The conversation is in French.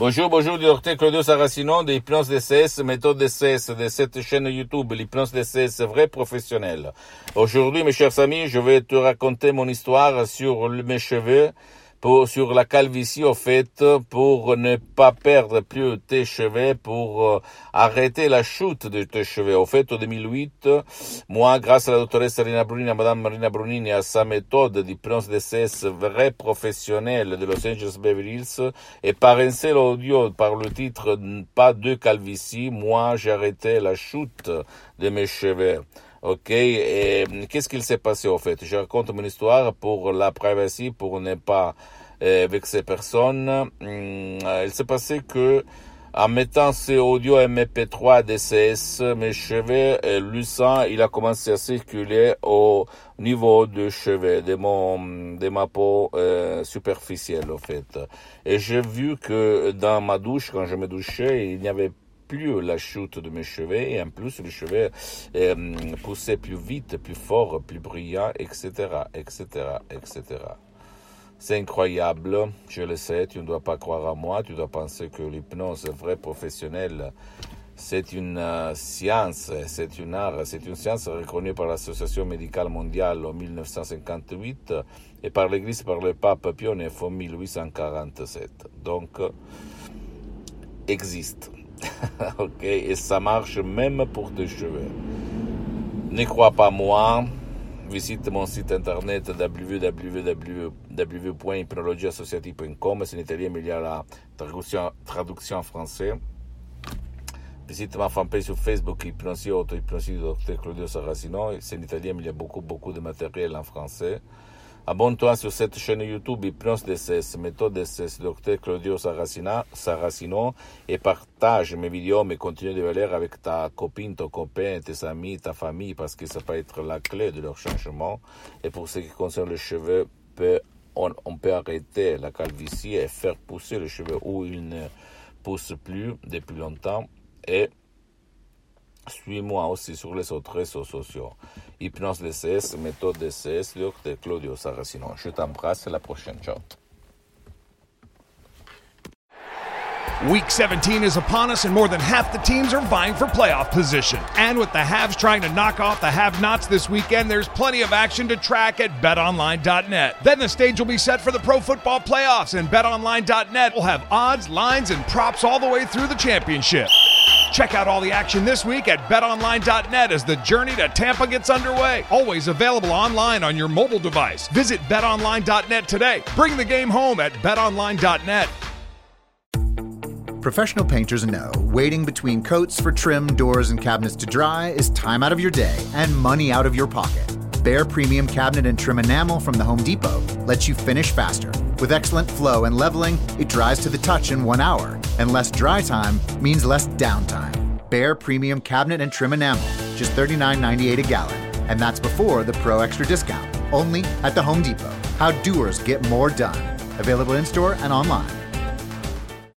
Bonjour, bonjour, docteur Claudio Saracino de Hypnose DCS, méthode DCS de cette chaîne YouTube, l'Hypnose DCS vrai professionnel. Aujourd'hui, mes chers amis, je vais te raconter mon histoire sur mes cheveux pour, sur la calvitie, au fait, pour ne pas perdre plus tes cheveux, pour euh, arrêter la chute de tes cheveux. Au fait, en 2008, moi, grâce à la doctoresse Marina Brunini, à madame Marina Brunini, à sa méthode d'hypnose DCS vrai professionnelle de Los Angeles Beverly Hills, et par un seul audio, par le titre Pas de calvitie, moi, j'ai arrêté la chute de mes cheveux. Ok, et qu'est-ce qu'il s'est passé au fait? Je raconte mon histoire pour la privacy, pour ne pas euh, vexer personne. Hum, il s'est passé que en mettant ces audio MP3 DCS, mes cheveux, euh, le sang, il a commencé à circuler au niveau de cheveux, de mon, de ma peau euh, superficielle, au fait. Et j'ai vu que dans ma douche, quand je me douchais, il n'y avait plus la chute de mes cheveux et en plus les cheveux euh, poussaient plus vite, plus fort, plus brillant, etc., etc., etc. C'est incroyable, je le sais, tu ne dois pas croire à moi, tu dois penser que l'hypnose vraie professionnelle, c'est une euh, science, c'est une art, c'est une science reconnue par l'Association médicale mondiale en 1958 et par l'Église, par le pape IX en 1847. Donc, existe. Ok, et ça marche même pour tes cheveux. Ne crois pas moi. Visite mon site internet www.hypnologieassociative.com. C'est en italien, mais il y a la traduction, en français. Visite ma fanpage sur Facebook, Hypnosie Auto, Hypnosie Dr. Claudio Saracino. C'est en italien, mais il y a beaucoup, beaucoup de matériel en français. Abonne-toi sur cette chaîne YouTube Hypnose DCS, méthode DCS, Dr. Claudio Saracino, et partage mes vidéos, mes contenus de valeur avec ta copine, ton copain, tes amis, ta famille, parce que ça peut être la clé de leur changement. Et pour ce qui concerne les cheveux, on, on, peut arrêter la calvitie et faire pousser les cheveux où ils ne poussent plus depuis longtemps. Et suis-moi aussi sur les autres réseaux sociaux. Hypnose méthode Claudio Saracino. Je t'embrasse, la prochaine. Week 17 is upon us, and more than half the teams are vying for playoff position. And with the haves trying to knock off the have nots this weekend, there's plenty of action to track at betonline.net. Then the stage will be set for the pro football playoffs, and betonline.net will have odds, lines, and props all the way through the championship. Check out all the action this week at betonline.net as the journey to Tampa gets underway. Always available online on your mobile device. Visit betonline.net today. Bring the game home at betonline.net. Professional painters know waiting between coats for trim, doors, and cabinets to dry is time out of your day and money out of your pocket. Bare Premium Cabinet and Trim Enamel from the Home Depot lets you finish faster. With excellent flow and leveling, it dries to the touch in one hour, and less dry time means less downtime. Bare Premium Cabinet and Trim Enamel, just $39.98 a gallon. And that's before the Pro Extra discount, only at the Home Depot. How doers get more done. Available in store and online.